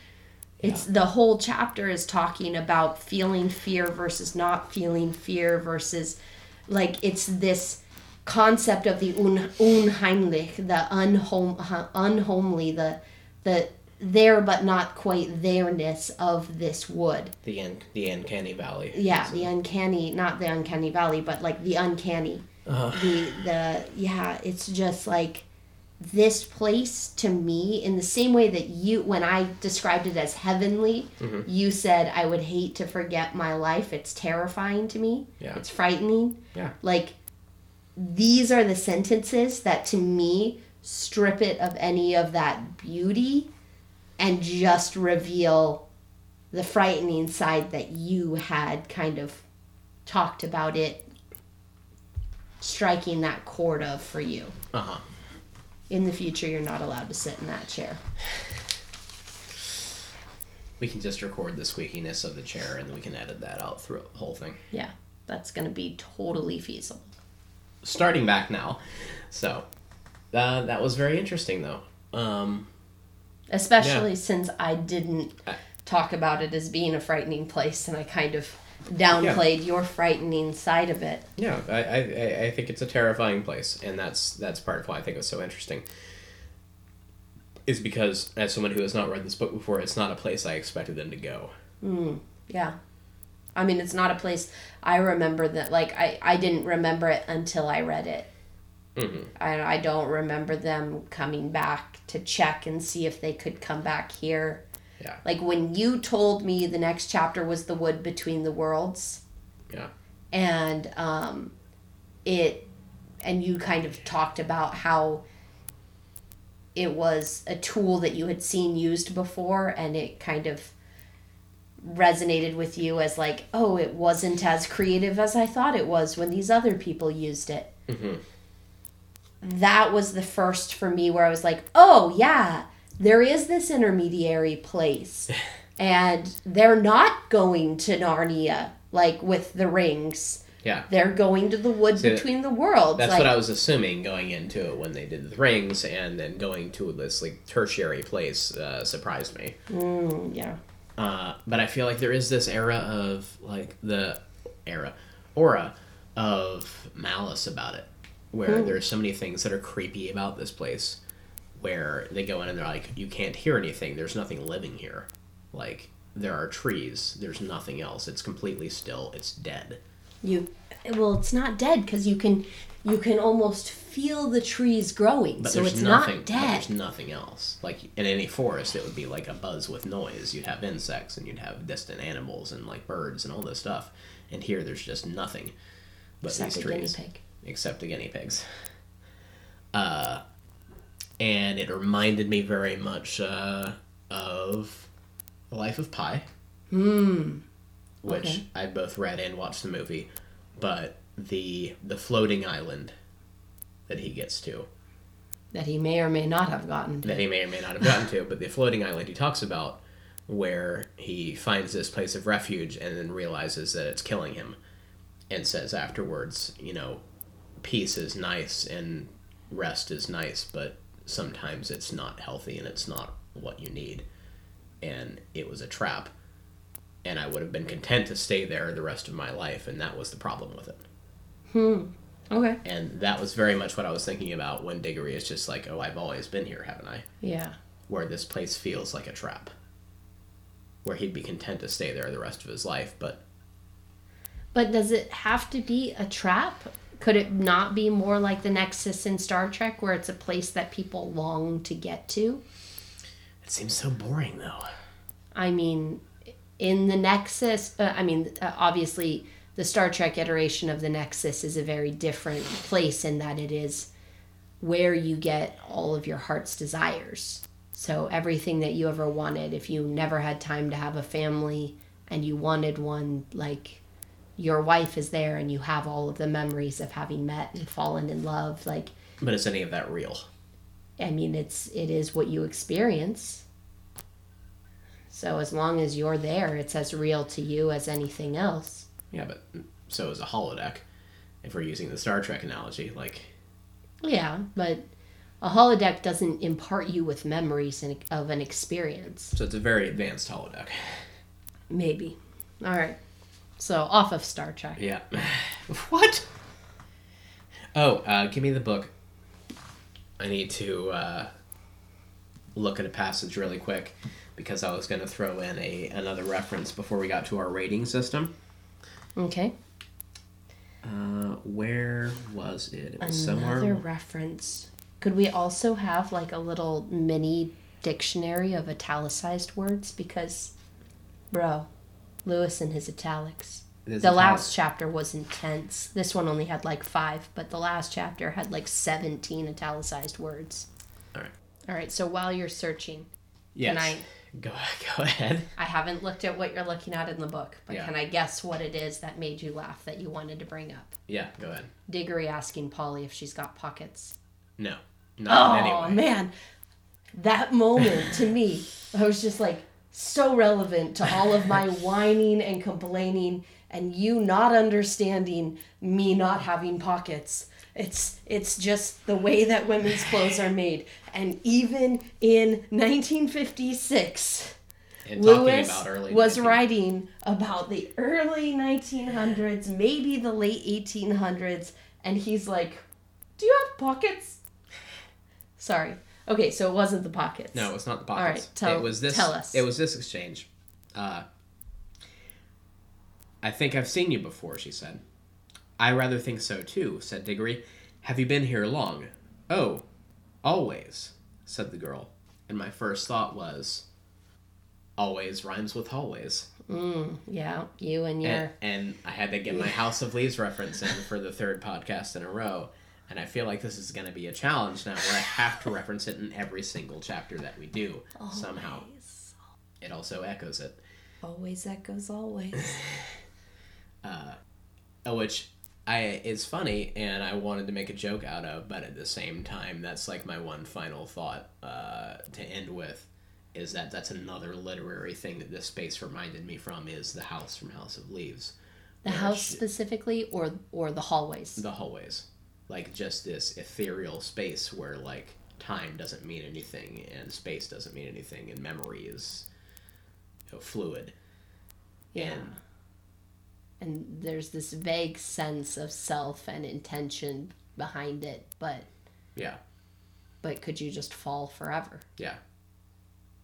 It's the whole chapter is talking about feeling fear versus not feeling fear versus like it's this concept of the un, unheimlich, the unhome, unhomely, the the there but not quite there-ness of this wood. The un, the uncanny valley. Yeah, the uncanny, not the uncanny valley, but like the uncanny. Uh, the the yeah it's just like this place to me in the same way that you when i described it as heavenly Mm-hmm. you said i would hate to forget my life it's terrifying to me Yeah. it's frightening Yeah. like these are the sentences that to me strip it of any of that beauty and just reveal the frightening side that you had kind of talked about it striking that chord of for you. uh huh. In the future, you're not allowed to sit in that chair. We can just record the squeakiness of the chair, and then we can edit that out through the whole thing. Yeah, that's going to be totally feasible. starting back now. So uh, that was very interesting, though. Um, Especially since I didn't talk about it as being a frightening place and I kind of downplayed your frightening side of it. yeah, I, I, I- think it's a terrifying place, and that's that's part of why I think it was so interesting. Is because as someone who has not read this book before, it's not a place I expected them to go. Yeah. I mean, it's not a place I remember that, like, I, I didn't remember it until I read it. Mhm. I, I don't remember them coming back to check and see if they could come back here. Yeah. Like, when you told me the next chapter was The Wood Between the Worlds, Yeah. and um, it, and you kind of talked about how it was a tool that you had seen used before, and it kind of resonated with you as like, oh, it wasn't as creative as I thought it was when these other people used it. hmm That was the first for me where I was like, oh, yeah, there is this intermediary place. (laughs) and they're not going to Narnia like with the rings. Yeah. They're going to the woods So between the worlds. That's like, what I was assuming going into it when they did the rings, and then going to this like tertiary place uh, surprised me. Mm, yeah. Uh, but I feel like there is this era of like the era aura of malice about it, where there's so many things that are creepy about this place, where they go in and they're like, you can't hear anything. There's nothing living here. Like there are trees. There's nothing else. It's completely still. It's dead. You well, it's not dead because you can you can almost feel the trees growing, But so it's nothing. not but dead. there's nothing else. Like in any forest, it would be like a buzz with noise. You'd have insects and you'd have distant animals and like birds and all this stuff. And here, there's just nothing but Except these trees, except the guinea pigs. Uh, and it reminded me very much uh, of The Life of Pi. Hmm. Which Okay. I both read and watched the movie, but the the floating island that he gets to That he may or may not have gotten to. that he may or may not have gotten to, but the floating island he talks about, where he finds this place of refuge and then realizes that it's killing him, and says afterwards, you know, peace is nice and rest is nice, but sometimes it's not healthy and it's not what you need. And it was a trap. And I would have been content to stay there the rest of my life, and that was the problem with it. Hmm. Okay. And that was very much what I was thinking about when Diggory is just like, oh, I've always been here, haven't I? Yeah. where this place feels like a trap. Where he'd be content to stay there the rest of his life, but But does it have to be a trap? Could it not be more like the Nexus in Star Trek, where it's a place that people long to get to? it seems so boring though. I mean, in the Nexus, uh, I mean, uh, obviously, the Star Trek iteration of the Nexus is a very different place in that it is where you get all of your heart's desires. So, everything that you ever wanted, if you never had time to have a family and you wanted one, like your wife is there and you have all of the memories of having met and fallen in love. Like, But is any of that real? I mean, it's it is what you experience. So as long as you're there, it's as real to you as anything else. Yeah, but so is a holodeck. If we're using the Star Trek analogy, like Yeah, but a holodeck doesn't impart you with memories of an experience. so it's a very advanced holodeck. Maybe. All right. So off of Star Trek. Yeah. (sighs) what? Oh, uh, give me the book. I need to uh, look at a passage really quick because I was going to throw in a another reference before we got to our rating system. Okay. Uh, where was it? It was Another somewhere. reference. Could we also have like a little mini dictionary of italicized words? Because, bro, Lewis and his italics. There's the italic- last chapter was intense. This one only had like five, but the last chapter had like 17 italicized words. All right. All right, so while you're searching, Yes. I- (laughs) Go go ahead. I haven't looked at what you're looking at in the book, but Yeah. can I guess what it is that made you laugh that you wanted to bring up? Yeah, go ahead. Diggory asking Polly if she's got pockets. No, not in any Oh way. man, that moment to me, I was just like so relevant to all of my (laughs) whining and complaining, and you not understanding me not having pockets. It's it's just the way that women's clothes are made, and even in 1956. And Lewis about early was 19 writing about the early 1900s, maybe the late 1800s, and he's like, "Do you have pockets?" Sorry. Okay, so it wasn't the pockets. No, it's not the pockets. All right, tell- it was this. tell us. It was this exchange. Uh, I think I've seen you before, she said. I rather think so too, said Diggory. Have you been here long? Oh, always, said the girl. And my first thought was, always rhymes with always. Mm, yeah, you and your. And, and I had to get my (laughs) House of Leaves reference in for the third podcast in a row. And I feel like this is going to be a challenge now where I have to reference it in every single chapter that we do somehow. It also echoes it. Always echoes always. (sighs) Uh, which I is funny and I wanted to make a joke out of, but at the same time, that's like my one final thought uh, to end with is that that's another literary thing that this space reminded me from is the house from House of Leaves. The house she- specifically, or or the hallways. the hallways like just this ethereal space where like time doesn't mean anything and space doesn't mean anything and memory is you know, fluid. Yeah. and and there's this vague sense of self and intention behind it, but yeah. But could you just fall forever? yeah.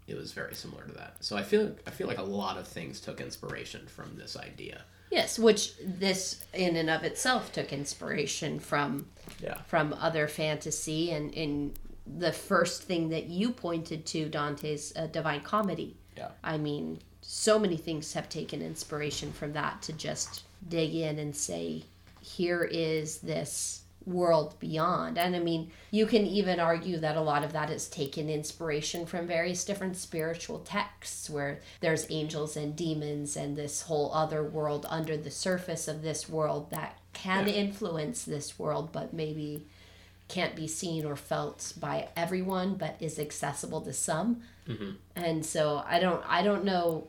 It was very similar to that. So i feel i feel like a lot of things took inspiration from this idea Yes, which this in and of itself took inspiration from yeah from other fantasy and in the first thing that you pointed to Dante's uh, Divine Comedy. yeah I mean, so many things have taken inspiration from that to just dig in and say, here is this world beyond. And I mean, you can even argue that a lot of that is taken inspiration from various different spiritual texts where there's angels and demons and this whole other world under the surface of this world that can Yeah. influence this world, but maybe can't be seen or felt by everyone but is accessible to some mm-hmm. and so i don't i don't know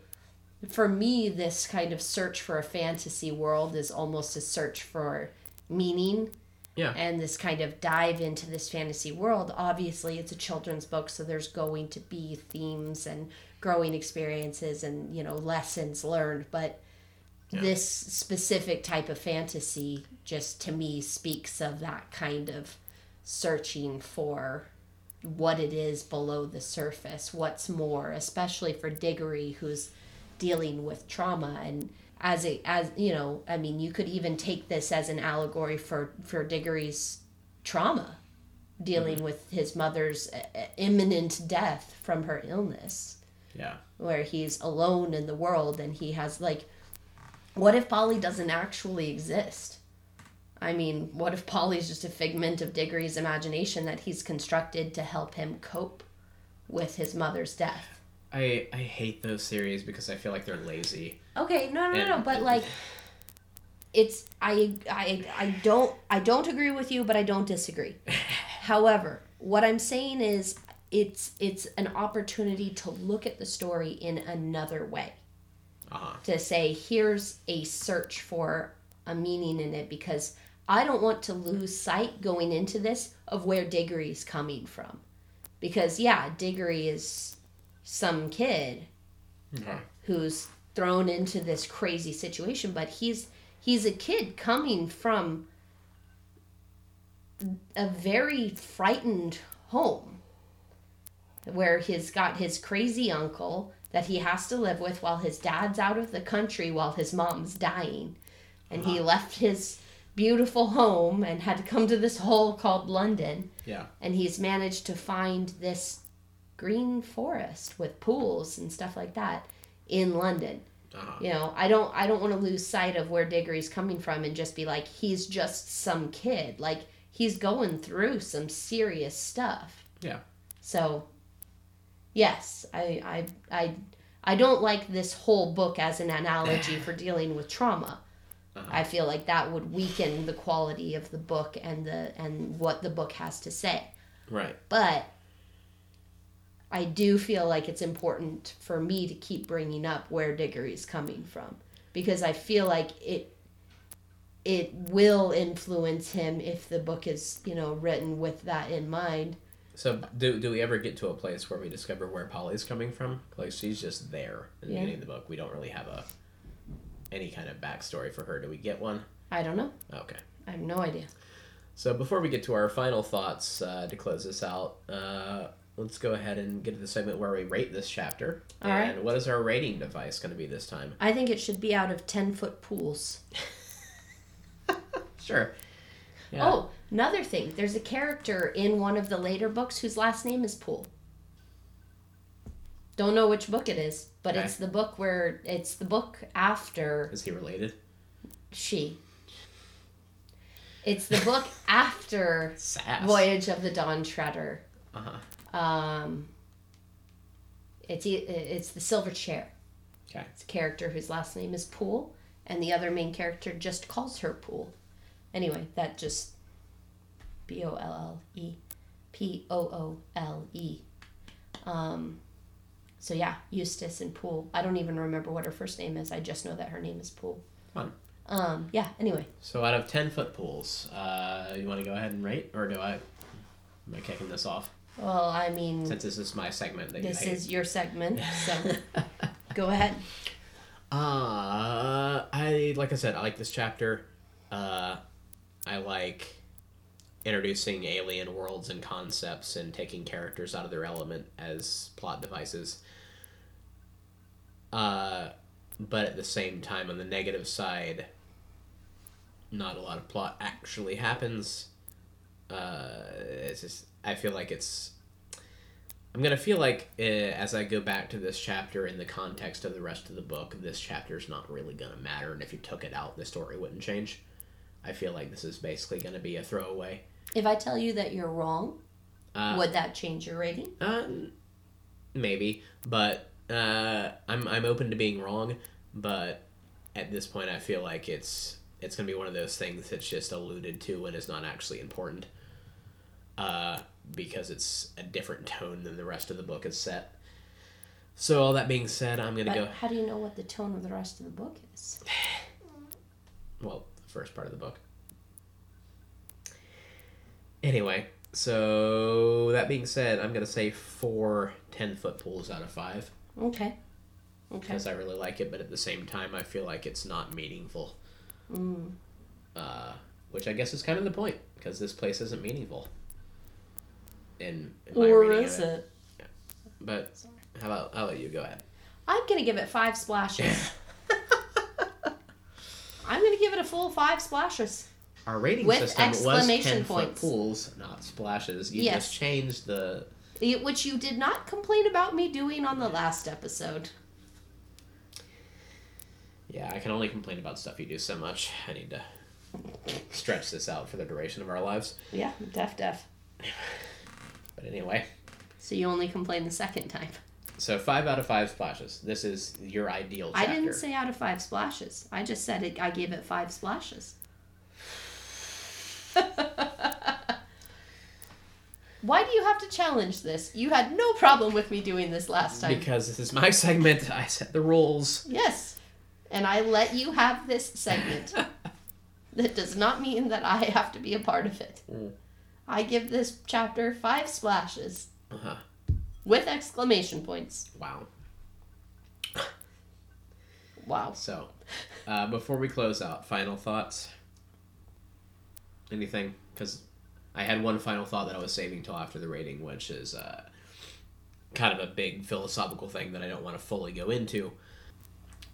for me this kind of search for a fantasy world is almost a search for meaning yeah and this kind of dive into this fantasy world obviously it's a children's book so there's going to be themes and growing experiences and you know lessons learned but Yeah. this specific type of fantasy just to me speaks of that kind of searching for what it is below the surface what's more especially for diggory who's dealing with trauma and as a as you know i mean you could even take this as an allegory for for diggory's trauma dealing with his mother's uh, uh, imminent death from her illness. Yeah. Where he's alone in the world and he has like what if polly doesn't actually exist? I mean what if polly's just a figment of diggory's imagination that he's constructed to help him cope with his mother's death i i hate those series because i feel like they're lazy. Okay no no no no but like it's I, I i don't i don't agree with you but i don't disagree. (laughs) However what i'm saying is it's it's an opportunity to look at the story in another way. Uh-huh. To say here's a search for a meaning in it because I don't want to lose sight going into this of where Diggory's coming from. Because yeah, Diggory is some kid who's thrown into this crazy situation, but he's he's a kid coming from a very frightened home where he's got his crazy uncle that he has to live with while his dad's out of the country while his mom's dying. And he uh-huh. left his beautiful home and had to come to this hole called London. yeah And he's managed to find this green forest with pools and stuff like that in London. uh-huh You know, I don't I don't want to lose sight of where Diggory's coming from and just be like he's just some kid. Like he's going through some serious stuff. yeah So, yes, I I I I don't like this whole book as an analogy (laughs) for dealing with trauma. Uh-huh. I feel like that would weaken the quality of the book and the and what the book has to say. right But I do feel like it's important for me to keep bringing up where Diggory's coming from because I feel like it it will influence him if the book is, you know, written with that in mind. So do, do we ever get to a place where we discover where Polly's coming from? Like she's just there in the Yeah. beginning of the book. We don't really have a any kind of backstory for her. Do we get one? I don't know. Okay. I have no idea. So before we get to our final thoughts uh, to close this out, uh, let's go ahead and get to the segment where we rate this chapter. All and right. what is our rating device going to be this time? I think it should be out of 10 foot pools. (laughs) Sure. Yeah. Oh, another thing. There's a character in one of the later books whose last name is Pool. Don't know which book it is, but Okay. it's the book where it's the book after Is he related? she. It's the book (laughs) after Sass. Voyage of the Dawn Treader. Uh-huh. Um, it's it's the Silver Chair. Okay. It's a character whose last name is Pool, and the other main character just calls her Pool. Anyway, that just B O L L E, P O O L E. Um, so yeah, Eustace and Pool. I don't even remember what her first name is. I just know that her name is Pool. Fun. Um, yeah. Anyway, So out of ten foot pools, uh, you want to go ahead and rate, or do I? Am I kicking this off? Well, I mean, Since this is my segment this you is your segment, so (laughs) go ahead. Uh, I like I said, I like this chapter. Uh, I like introducing alien worlds and concepts and taking characters out of their element as plot devices. Uh, but at the same time, on the negative side, not a lot of plot actually happens. Uh, it's just I feel like it's. I'm gonna feel like uh, as I go back to this chapter in the context of the rest of the book, this chapter's not really gonna matter, and if you took it out, the story wouldn't change. I feel like this is basically gonna be a throwaway. If I tell you that you're wrong, Uh, would that change your rating? Um, maybe, but uh, I'm I'm open to being wrong. But at this point, I feel like it's it's gonna be one of those things that's just alluded to and is not actually important. Uh, because it's a different tone than the rest of the book is set. So all that being said, I'm gonna But go how do you know what the tone of the rest of the book is? (sighs) well the first part of the book. Anyway, so that being said, I'm gonna say four 10 foot pools out of five. Okay. Okay. because I really like it, but at the same time, I feel like it's not meaningful. Mm. Uh, which I guess is kind of the point, because this place isn't meaningful. In, in my Or reading is of it? But how about how about you go ahead? I'm gonna give it five splashes. (laughs) I'm gonna give it a full five splashes. Our rating With system was exclamation ten foot pools, not splashes. You Yes. just changed the. It- Which you did not complain about me doing on the last episode. Yeah, I can only complain about stuff you do so much. I need to stretch this out for the duration of our lives. Yeah, def def. (laughs) Anyway, So you only complain the second time. so five out of five splashes. This is your ideal I didn't say out of five splashes. I just said it. I gave it five splashes. (laughs) Why do you have to challenge this? You had no problem with me doing this last time. Because this is my segment, I set the rules. Yes. And I let you have this segment. (laughs) that does not mean that I have to be a part of it. Mm. I give this chapter five splashes Uh-huh. with exclamation points. Wow. Wow. So, uh, before we close out, final thoughts? Anything? Because I had one final thought that I was saving till after the rating, which is uh, kind of a big philosophical thing that I don't want to fully go into.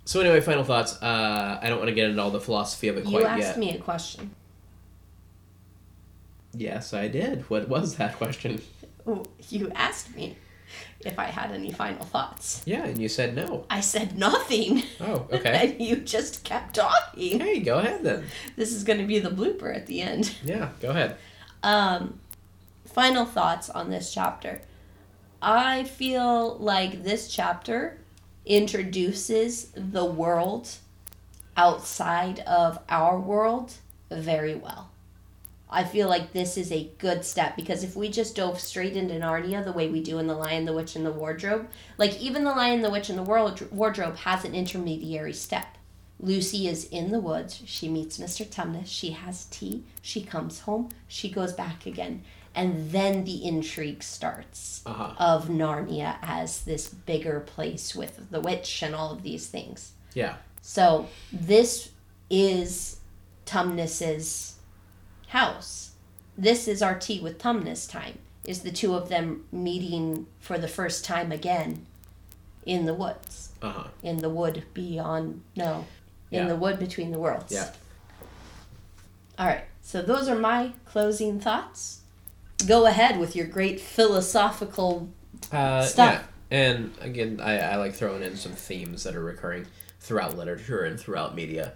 So, anyway, final thoughts. Uh, I don't want to get into all the philosophy of it You quite asked yet. me a question. Yes, I did. What was that question? You asked me if I had any final thoughts. Yeah, and you said no. I said nothing. Oh, (laughs) okay. and you just kept talking. hey, go ahead then. This is going to be the blooper at the end. Yeah, go ahead. Um, final thoughts on this chapter. I feel like this chapter introduces the world outside of our world very well. I feel like this is a good step because if we just dove straight into Narnia the way we do in The Lion, the Witch, and the Wardrobe, like even The Lion, the Witch, and the Ward- Wardrobe has an intermediary step. Lucy is in the woods. She meets Mr. Tumnus. She has tea. She comes home. She goes back again. And then the intrigue starts Uh huh. of Narnia as this bigger place with the witch and all of these things. Yeah. So this is Tumnus's house. This is our tea with Tumnus time. Is the two of them meeting for the first time again in the woods. Uh huh. In the wood beyond no. In Yeah. the wood between the worlds. Yeah. Alright. So those are my closing thoughts. Go ahead with your great philosophical Uh, Stuff. Yeah. And again, I, I like throwing in some themes that are recurring throughout literature and throughout media.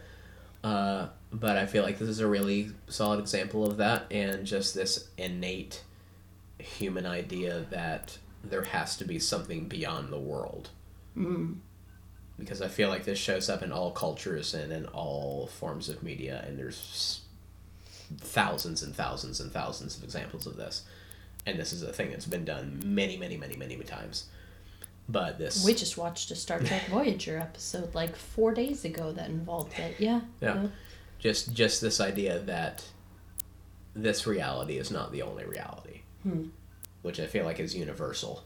Uh, but I feel like this is a really solid example of that, and just this innate human idea that there has to be something beyond the world. Mm. Because I feel like this shows up in all cultures and in all forms of media, and there's thousands and thousands and thousands of examples of this and this is a thing that's been done many, many, many, many times. but this We just watched a Star Trek Voyager episode like four days ago that involved it. Yeah. Yeah. Just just this idea that this reality is not the only reality, which I feel like is universal,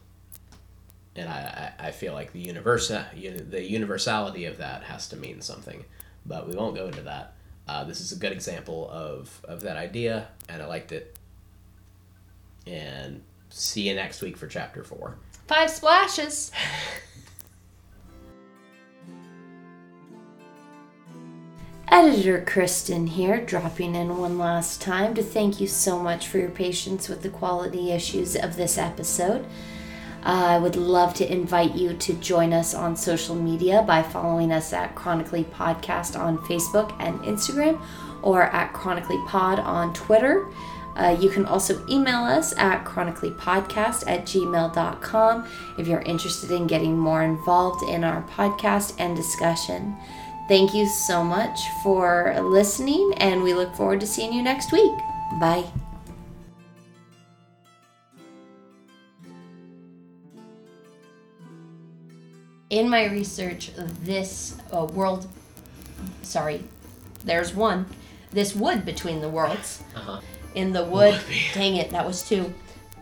and I, I, I feel like the universa the universality of that has to mean something, but we won't go into that. Uh, this is a good example of of that idea, and I liked it. And see you next week for chapter four. Five splashes. (laughs) Editor Kristen here, dropping in one last time to thank you so much for your patience with the quality issues of this episode. Uh, I would love to invite you to join us on social media by following us at Chronically Podcast on Facebook and Instagram or at Chronically Pod on Twitter. Uh, you can also email us at chronicallypodcast at gmail.com if you're interested in getting more involved in our podcast and discussion. Thank you so much for listening, and we look forward to seeing you next week. Bye. In my research, this uh, world, sorry, there's one. This wood between the worlds. Uh-huh. In the wood, dang it, that was two.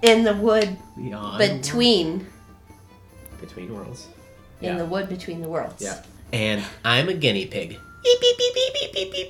In the wood Beyond between, between worlds. in Yeah. the wood between the worlds. Yeah. And I'm a guinea pig. Beep beep beep beep beep beep.